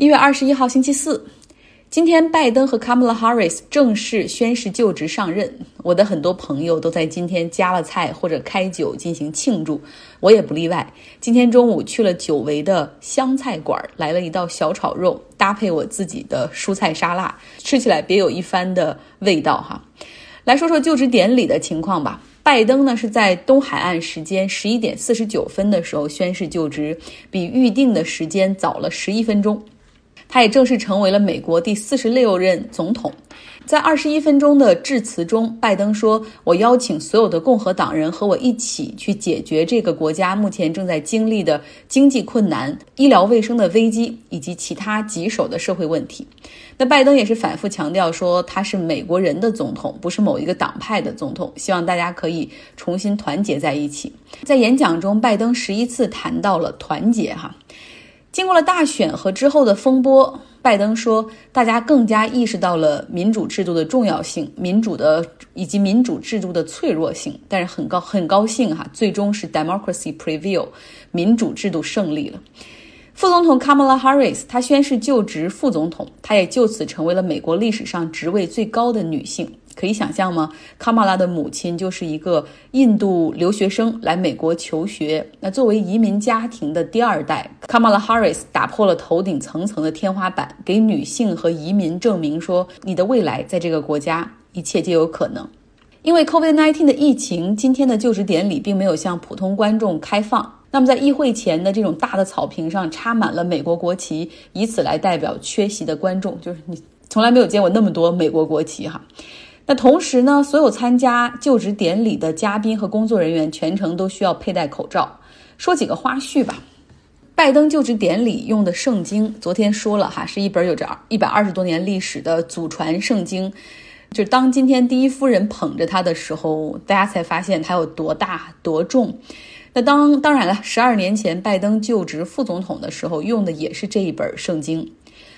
一月二十一号星期四，今天拜登和 Kamala Harris 正式宣誓就职上任。我的很多朋友都在今天加了菜或者开酒进行庆祝，我也不例外。今天中午去了久违的湘菜馆，来了一道小炒肉，搭配我自己的蔬菜沙拉，吃起来别有一番的味道哈。来说说就职典礼的情况吧。拜登呢是在东海岸时间十一点四十九分的时候宣誓就职，比预定的时间早了十一分钟。他也正式成为了美国第四十六任总统。在二十一分钟的致辞中，拜登说：“我邀请所有的共和党人和我一起去解决这个国家目前正在经历的经济困难、医疗卫生的危机以及其他棘手的社会问题。”那拜登也是反复强调说，他是美国人的总统，不是某一个党派的总统。希望大家可以重新团结在一起。在演讲中，拜登十一次谈到了团结，哈。经过了大选和之后的风波，拜登说，大家更加意识到了民主制度的重要性，民主的以及民主制度的脆弱性。但是很高很高兴哈，最终是 democracy prevail，民主制度胜利了。副总统 Kamala Harris，她宣誓就职副总统，她也就此成为了美国历史上职位最高的女性。可以想象吗？卡马拉的母亲就是一个印度留学生来美国求学。那作为移民家庭的第二代，卡马拉哈里斯打破了头顶层层的天花板，给女性和移民证明说，你的未来在这个国家，一切皆有可能。因为 COVID-19 的疫情，今天的就职典礼并没有向普通观众开放。那么在议会前的这种大的草坪上插满了美国国旗，以此来代表缺席的观众。就是你从来没有见过那么多美国国旗哈。那同时呢，所有参加就职典礼的嘉宾和工作人员全程都需要佩戴口罩。说几个花絮吧。拜登就职典礼用的圣经，昨天说了哈，是一本有着一百二十多年历史的祖传圣经。就当今天第一夫人捧着它的时候，大家才发现它有多大多重。那当当然了，十二年前拜登就职副总统的时候用的也是这一本圣经。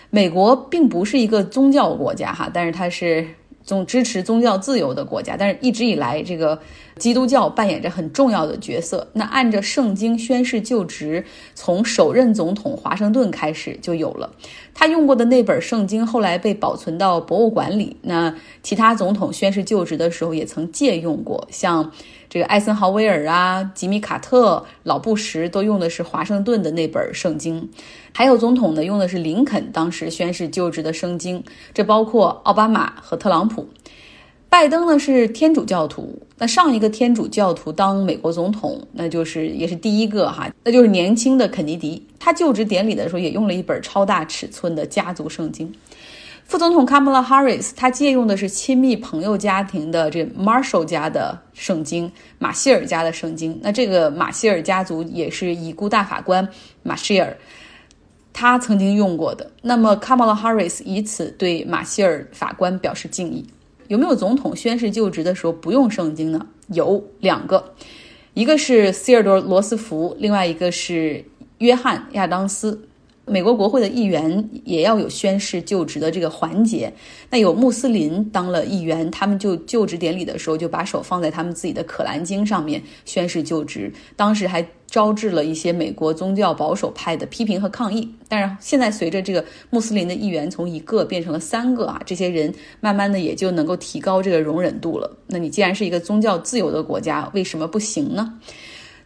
美国并不是一个宗教国家哈，但是它是。总支持宗教自由的国家，但是一直以来，这个基督教扮演着很重要的角色。那按着圣经宣誓就职，从首任总统华盛顿开始就有了。他用过的那本圣经后来被保存到博物馆里。那其他总统宣誓就职的时候也曾借用过，像。这个艾森豪威尔啊，吉米卡特、老布什都用的是华盛顿的那本圣经，还有总统呢用的是林肯当时宣誓就职的圣经，这包括奥巴马和特朗普。拜登呢是天主教徒，那上一个天主教徒当美国总统，那就是也是第一个哈，那就是年轻的肯尼迪，他就职典礼的时候也用了一本超大尺寸的家族圣经。副总统 Kamala Harris，他借用的是亲密朋友家庭的这 Marshall 家的圣经，马歇尔家的圣经。那这个马歇尔家族也是已故大法官马歇尔，他曾经用过的。那么 Kamala Harris 以此对马歇尔法官表示敬意。有没有总统宣誓就职的时候不用圣经呢？有两个，一个是希尔多罗斯福，另外一个是约翰亚当斯。美国国会的议员也要有宣誓就职的这个环节。那有穆斯林当了议员，他们就就职典礼的时候就把手放在他们自己的可兰经上面宣誓就职。当时还招致了一些美国宗教保守派的批评和抗议。但是现在随着这个穆斯林的议员从一个变成了三个啊，这些人慢慢的也就能够提高这个容忍度了。那你既然是一个宗教自由的国家，为什么不行呢？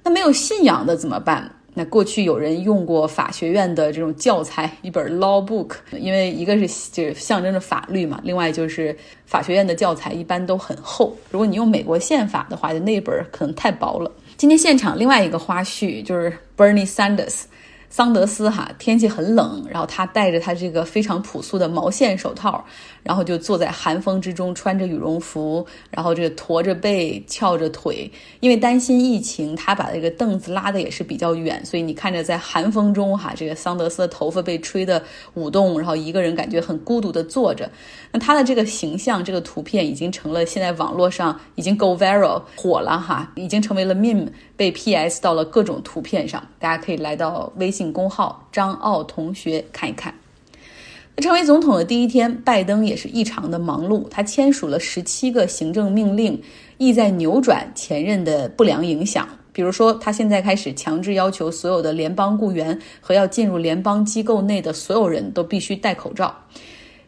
那没有信仰的怎么办？那过去有人用过法学院的这种教材，一本 law book，因为一个是就是象征着法律嘛，另外就是法学院的教材一般都很厚。如果你用美国宪法的话，就那本可能太薄了。今天现场另外一个花絮就是 Bernie Sanders。桑德斯哈，天气很冷，然后他戴着他这个非常朴素的毛线手套，然后就坐在寒风之中，穿着羽绒服，然后这个驼着背，翘着腿，因为担心疫情，他把这个凳子拉的也是比较远，所以你看着在寒风中哈，这个桑德斯的头发被吹得舞动，然后一个人感觉很孤独的坐着。那他的这个形象，这个图片已经成了现在网络上已经 go viral 火了哈，已经成为了 meme，被 PS 到了各种图片上，大家可以来到微。信公号张奥同学看一看。成为总统的第一天，拜登也是异常的忙碌。他签署了十七个行政命令，意在扭转前任的不良影响，比如说，他现在开始强制要求所有的联邦雇员和要进入联邦机构内的所有人都必须戴口罩。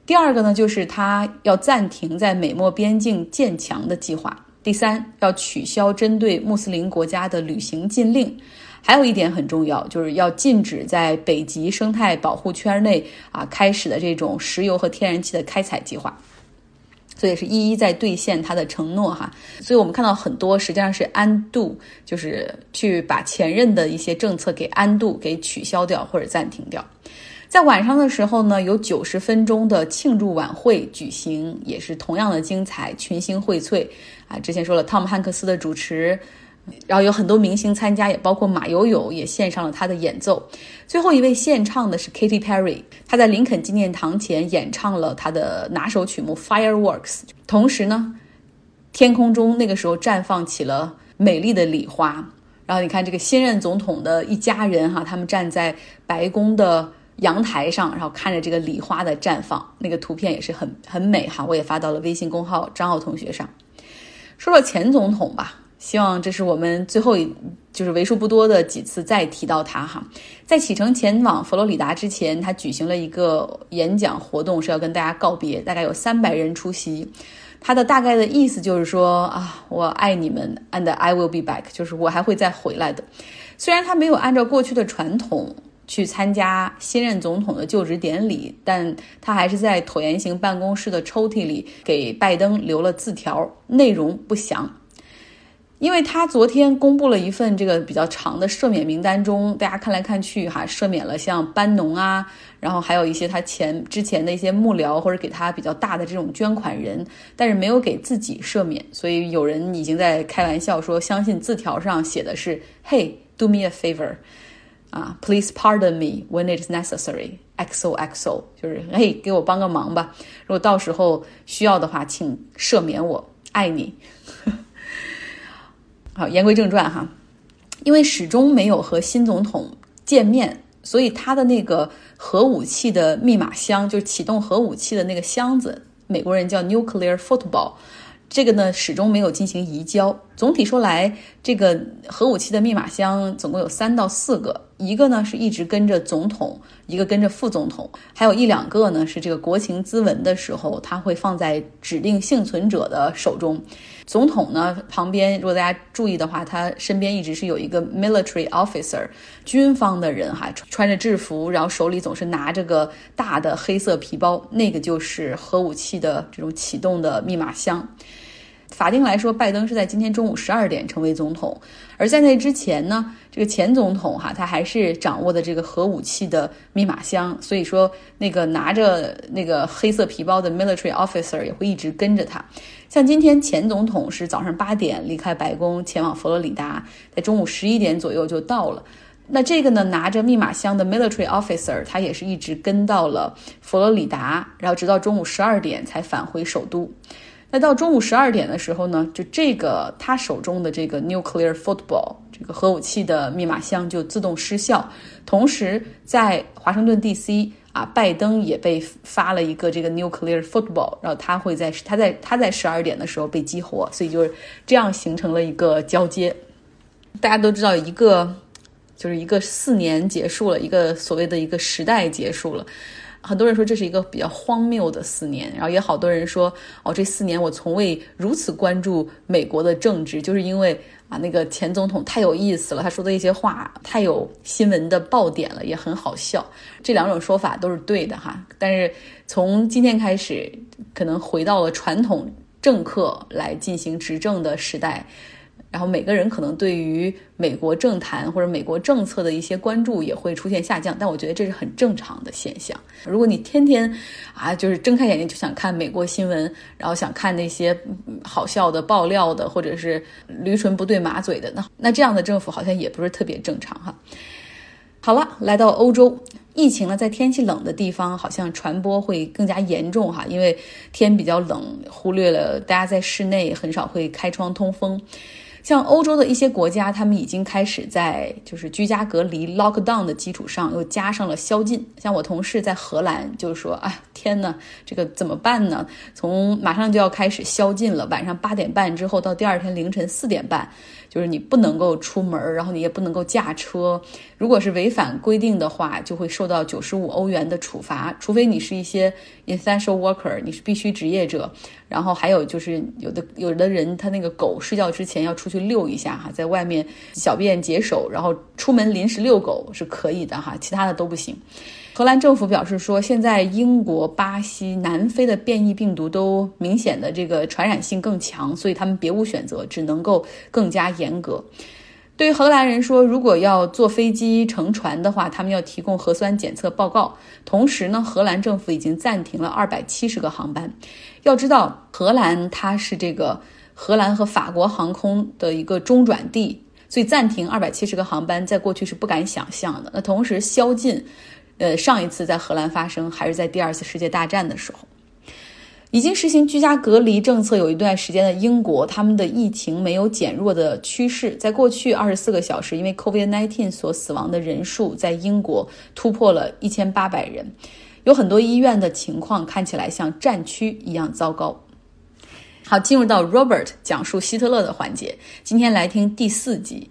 第二个呢，就是他要暂停在美墨边境建墙的计划。第三，要取消针对穆斯林国家的旅行禁令。还有一点很重要，就是要禁止在北极生态保护圈内啊开始的这种石油和天然气的开采计划。所以是一一在兑现他的承诺哈，所以我们看到很多实际上是安度就是去把前任的一些政策给安度给取消掉或者暂停掉。在晚上的时候呢，有九十分钟的庆祝晚会举行，也是同样的精彩，群星荟萃啊。之前说了，汤姆汉克斯的主持。然后有很多明星参加，也包括马友友也献上了他的演奏。最后一位献唱的是 Katy Perry，她在林肯纪念堂前演唱了她的拿手曲目《Fireworks》。同时呢，天空中那个时候绽放起了美丽的礼花。然后你看这个新任总统的一家人哈，他们站在白宫的阳台上，然后看着这个礼花的绽放，那个图片也是很很美哈。我也发到了微信公号张浩同学上。说说前总统吧。希望这是我们最后一，就是为数不多的几次再提到他哈。在启程前往佛罗里达之前，他举行了一个演讲活动，是要跟大家告别，大概有三百人出席。他的大概的意思就是说啊，我爱你们，and I will be back，就是我还会再回来的。虽然他没有按照过去的传统去参加新任总统的就职典礼，但他还是在椭圆形办公室的抽屉里给拜登留了字条，内容不详。因为他昨天公布了一份这个比较长的赦免名单中，大家看来看去哈，赦免了像班农啊，然后还有一些他前之前的一些幕僚或者给他比较大的这种捐款人，但是没有给自己赦免，所以有人已经在开玩笑说，相信字条上写的是 “Hey, do me a favor，啊，please pardon me when it's necessary, xo xo，就是嘿，给我帮个忙吧，如果到时候需要的话，请赦免我，爱你。”好，言归正传哈，因为始终没有和新总统见面，所以他的那个核武器的密码箱，就是启动核武器的那个箱子，美国人叫 nuclear football，这个呢始终没有进行移交。总体说来，这个核武器的密码箱总共有三到四个，一个呢是一直跟着总统，一个跟着副总统，还有一两个呢是这个国情咨文的时候，他会放在指定幸存者的手中。总统呢旁边，如果大家注意的话，他身边一直是有一个 military officer，军方的人哈，穿着制服，然后手里总是拿着个大的黑色皮包，那个就是核武器的这种启动的密码箱。法定来说，拜登是在今天中午十二点成为总统，而在那之前呢，这个前总统哈，他还是掌握的这个核武器的密码箱，所以说那个拿着那个黑色皮包的 military officer 也会一直跟着他。像今天前总统是早上八点离开白宫前往佛罗里达，在中午十一点左右就到了。那这个呢，拿着密码箱的 military officer 他也是一直跟到了佛罗里达，然后直到中午十二点才返回首都。那到中午十二点的时候呢，就这个他手中的这个 nuclear football 这个核武器的密码箱就自动失效。同时，在华盛顿 D.C. 啊，拜登也被发了一个这个 nuclear football，然后他会在他在他在十二点的时候被激活，所以就是这样形成了一个交接。大家都知道，一个就是一个四年结束了，一个所谓的一个时代结束了。很多人说这是一个比较荒谬的四年，然后也好多人说，哦，这四年我从未如此关注美国的政治，就是因为啊，那个前总统太有意思了，他说的一些话太有新闻的爆点了，也很好笑。这两种说法都是对的哈，但是从今天开始，可能回到了传统政客来进行执政的时代。然后每个人可能对于美国政坛或者美国政策的一些关注也会出现下降，但我觉得这是很正常的现象。如果你天天啊就是睁开眼睛就想看美国新闻，然后想看那些好笑的爆料的，或者是驴唇不对马嘴的，那那这样的政府好像也不是特别正常哈。好了，来到欧洲，疫情呢在天气冷的地方好像传播会更加严重哈，因为天比较冷，忽略了大家在室内很少会开窗通风。像欧洲的一些国家，他们已经开始在就是居家隔离 （lockdown） 的基础上，又加上了宵禁。像我同事在荷兰，就说：“哎，天呐，这个怎么办呢？从马上就要开始宵禁了，晚上八点半之后到第二天凌晨四点半，就是你不能够出门，然后你也不能够驾车。如果是违反规定的话，就会受到九十五欧元的处罚，除非你是一些 essential worker，你是必须职业者。然后还有就是有的有的人他那个狗睡觉之前要出去遛一下哈，在外面小便解手，然后出门临时遛狗是可以的哈，其他的都不行。荷兰政府表示说，现在英国、巴西、南非的变异病毒都明显的这个传染性更强，所以他们别无选择，只能够更加严格。对于荷兰人说，如果要坐飞机乘船的话，他们要提供核酸检测报告。同时呢，荷兰政府已经暂停了二百七十个航班。要知道，荷兰它是这个荷兰和法国航空的一个中转地，所以暂停二百七十个航班，在过去是不敢想象的。那同时宵禁。呃，上一次在荷兰发生还是在第二次世界大战的时候，已经实行居家隔离政策有一段时间的英国，他们的疫情没有减弱的趋势。在过去二十四个小时，因为 COVID-19 所死亡的人数在英国突破了一千八百人，有很多医院的情况看起来像战区一样糟糕。好，进入到 Robert 讲述希特勒的环节，今天来听第四集。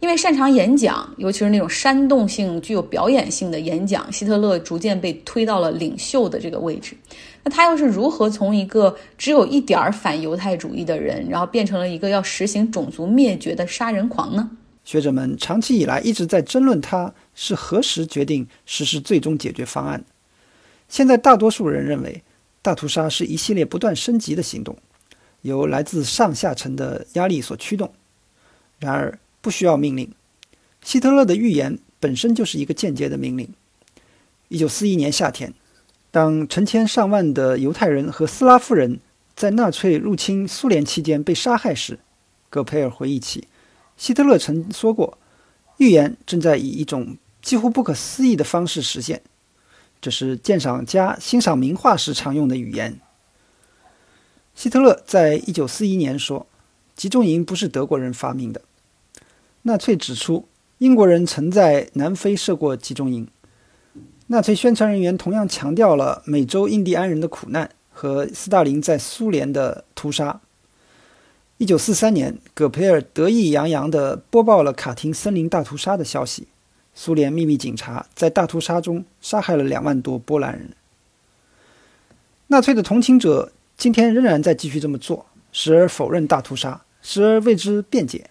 因为擅长演讲，尤其是那种煽动性、具有表演性的演讲，希特勒逐渐被推到了领袖的这个位置。那他又是如何从一个只有一点儿反犹太主义的人，然后变成了一个要实行种族灭绝的杀人狂呢？学者们长期以来一直在争论他是何时决定实施最终解决方案。现在大多数人认为，大屠杀是一系列不断升级的行动，由来自上下层的压力所驱动。然而，不需要命令，希特勒的预言本身就是一个间接的命令。一九四一年夏天，当成千上万的犹太人和斯拉夫人在纳粹入侵苏联期间被杀害时，戈培尔回忆起，希特勒曾说过，预言正在以一种几乎不可思议的方式实现。这是鉴赏家欣赏名画时常用的语言。希特勒在一九四一年说：“集中营不是德国人发明的。”纳粹指出，英国人曾在南非设过集中营。纳粹宣传人员同样强调了美洲印第安人的苦难和斯大林在苏联的屠杀。一九四三年，葛培尔得意洋洋地播报了卡廷森林大屠杀的消息：苏联秘密警察在大屠杀中杀害了两万多波兰人。纳粹的同情者今天仍然在继续这么做，时而否认大屠杀，时而为之辩解。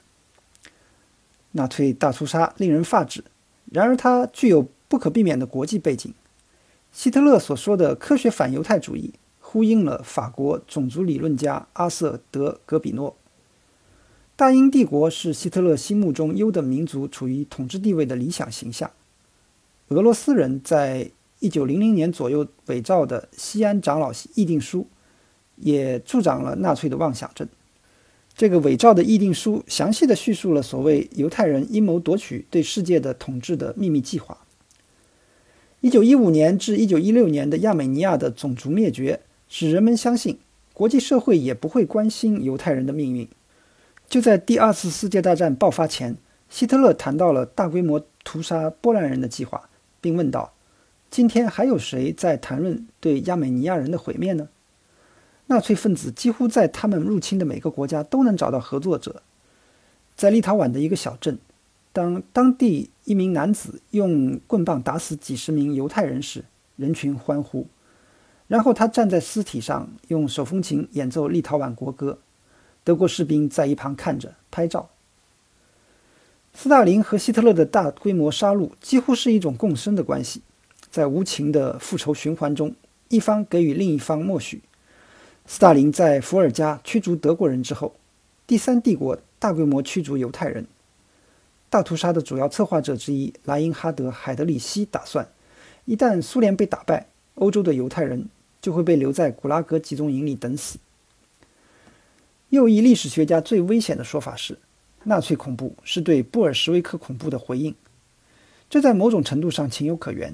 纳粹大屠杀令人发指，然而它具有不可避免的国际背景。希特勒所说的科学反犹太主义，呼应了法国种族理论家阿瑟·德·格比诺。大英帝国是希特勒心目中优等民族处于统治地位的理想形象。俄罗斯人在一九零零年左右伪造的西安长老议定书，也助长了纳粹的妄想症。这个伪造的议定书详细的叙述了所谓犹太人阴谋夺取对世界的统治的秘密计划。一九一五年至一九一六年的亚美尼亚的种族灭绝，使人们相信国际社会也不会关心犹太人的命运。就在第二次世界大战爆发前，希特勒谈到了大规模屠杀波兰人的计划，并问道：“今天还有谁在谈论对亚美尼亚人的毁灭呢？”纳粹分子几乎在他们入侵的每个国家都能找到合作者。在立陶宛的一个小镇，当当地一名男子用棍棒打死几十名犹太人时，人群欢呼。然后他站在尸体上，用手风琴演奏立陶宛国歌。德国士兵在一旁看着拍照。斯大林和希特勒的大规模杀戮几乎是一种共生的关系，在无情的复仇循环中，一方给予另一方默许。斯大林在伏尔加驱逐德国人之后，第三帝国大规模驱逐犹太人。大屠杀的主要策划者之一莱因哈德·海德里希打算，一旦苏联被打败，欧洲的犹太人就会被留在古拉格集中营里等死。右翼历史学家最危险的说法是，纳粹恐怖是对布尔什维克恐怖的回应，这在某种程度上情有可原。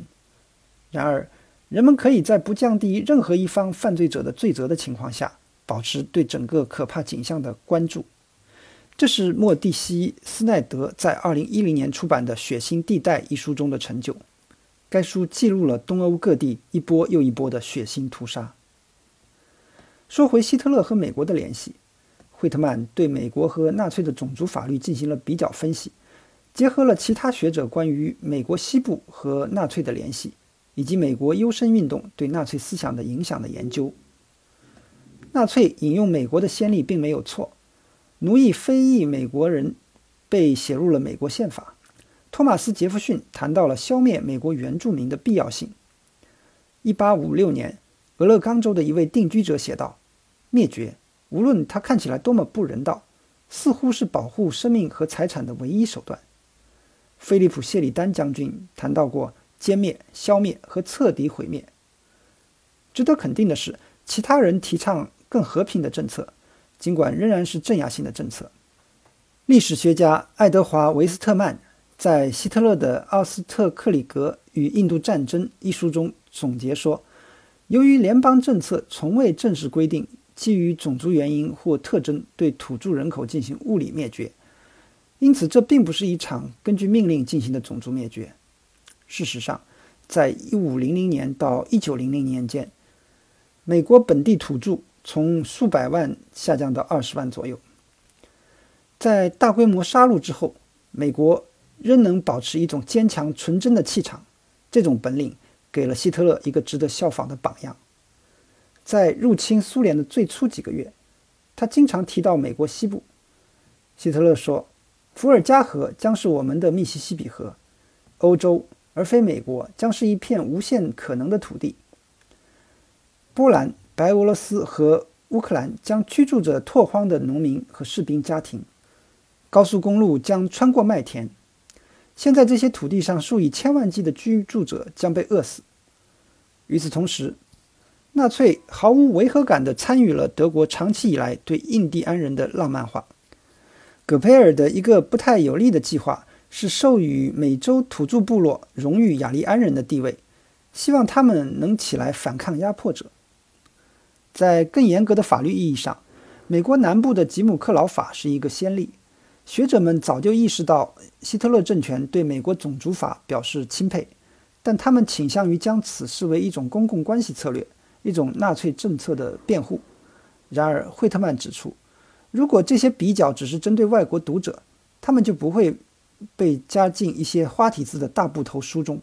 然而，人们可以在不降低任何一方犯罪者的罪责的情况下，保持对整个可怕景象的关注。这是莫蒂西斯奈德在2010年出版的《血腥地带》一书中的成就。该书记录了东欧各地一波又一波的血腥屠杀。说回希特勒和美国的联系，惠特曼对美国和纳粹的种族法律进行了比较分析，结合了其他学者关于美国西部和纳粹的联系，以及美国优生运动对纳粹思想的影响的研究。纳粹引用美国的先例并没有错，奴役非裔美国人被写入了美国宪法。托马斯·杰弗逊谈到了消灭美国原住民的必要性。1856年，俄勒冈州的一位定居者写道：“灭绝，无论它看起来多么不人道，似乎是保护生命和财产的唯一手段。”菲利普·谢里丹将军谈到过歼灭、消灭和彻底毁灭。值得肯定的是，其他人提倡更和平的政策，尽管仍然是镇压性的政策。历史学家爱德华·维斯特曼。在希特勒的《奥斯特克里格与印度战争》一书中总结说，由于联邦政策从未正式规定基于种族原因或特征对土著人口进行物理灭绝，因此这并不是一场根据命令进行的种族灭绝。事实上，在1500年到1900年间，美国本地土著从数百万下降到20万左右。在大规模杀戮之后，美国。仍能保持一种坚强纯真的气场，这种本领给了希特勒一个值得效仿的榜样。在入侵苏联的最初几个月，他经常提到美国西部。希特勒说：“伏尔加河将是我们的密西西比河，欧洲而非美国将是一片无限可能的土地。波兰、白俄罗斯和乌克兰将居住着拓荒的农民和士兵家庭，高速公路将穿过麦田。”现在这些土地上数以千万计的居住者将被饿死。与此同时，纳粹毫无违和感地参与了德国长期以来对印第安人的浪漫化。葛培尔的一个不太有利的计划是授予美洲土著部落荣誉雅利安人的地位，希望他们能起来反抗压迫者。在更严格的法律意义上，美国南部的吉姆克劳法是一个先例。学者们早就意识到希特勒政权对美国种族法表示钦佩，但他们倾向于将此视为一种公共关系策略，一种纳粹政策的辩护。然而，惠特曼指出，如果这些比较只是针对外国读者，他们就不会被加进一些花体字的大部头书中。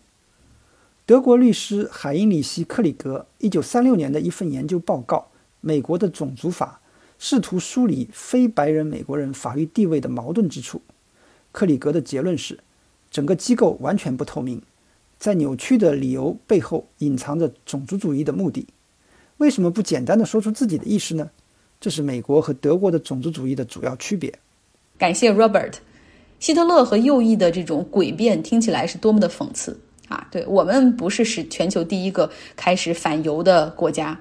德国律师海因里希·克里格1936年的一份研究报告《美国的种族法》。试图梳理非白人美国人法律地位的矛盾之处。克里格的结论是，整个机构完全不透明，在扭曲的理由背后隐藏着种族主义的目的。为什么不简单的说出自己的意思呢？这是美国和德国的种族主义的主要区别。感谢 Robert。希特勒和右翼的这种诡辩听起来是多么的讽刺啊！对我们不是使全球第一个开始反犹的国家。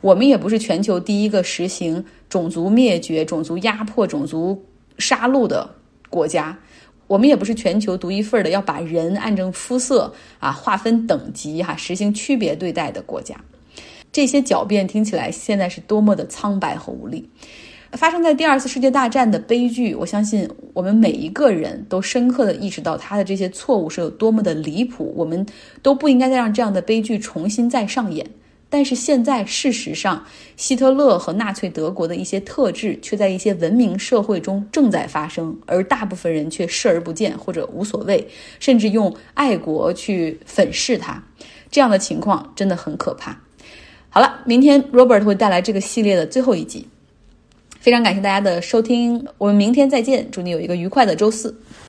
我们也不是全球第一个实行种族灭绝、种族压迫、种族杀戮的国家，我们也不是全球独一份的要把人按照肤色啊划分等级哈实行区别对待的国家。这些狡辩听起来现在是多么的苍白和无力。发生在第二次世界大战的悲剧，我相信我们每一个人都深刻的意识到他的这些错误是有多么的离谱，我们都不应该再让这样的悲剧重新再上演。但是现在，事实上，希特勒和纳粹德国的一些特质却在一些文明社会中正在发生，而大部分人却视而不见或者无所谓，甚至用爱国去粉饰它。这样的情况真的很可怕。好了，明天 Robert 会带来这个系列的最后一集。非常感谢大家的收听，我们明天再见，祝你有一个愉快的周四。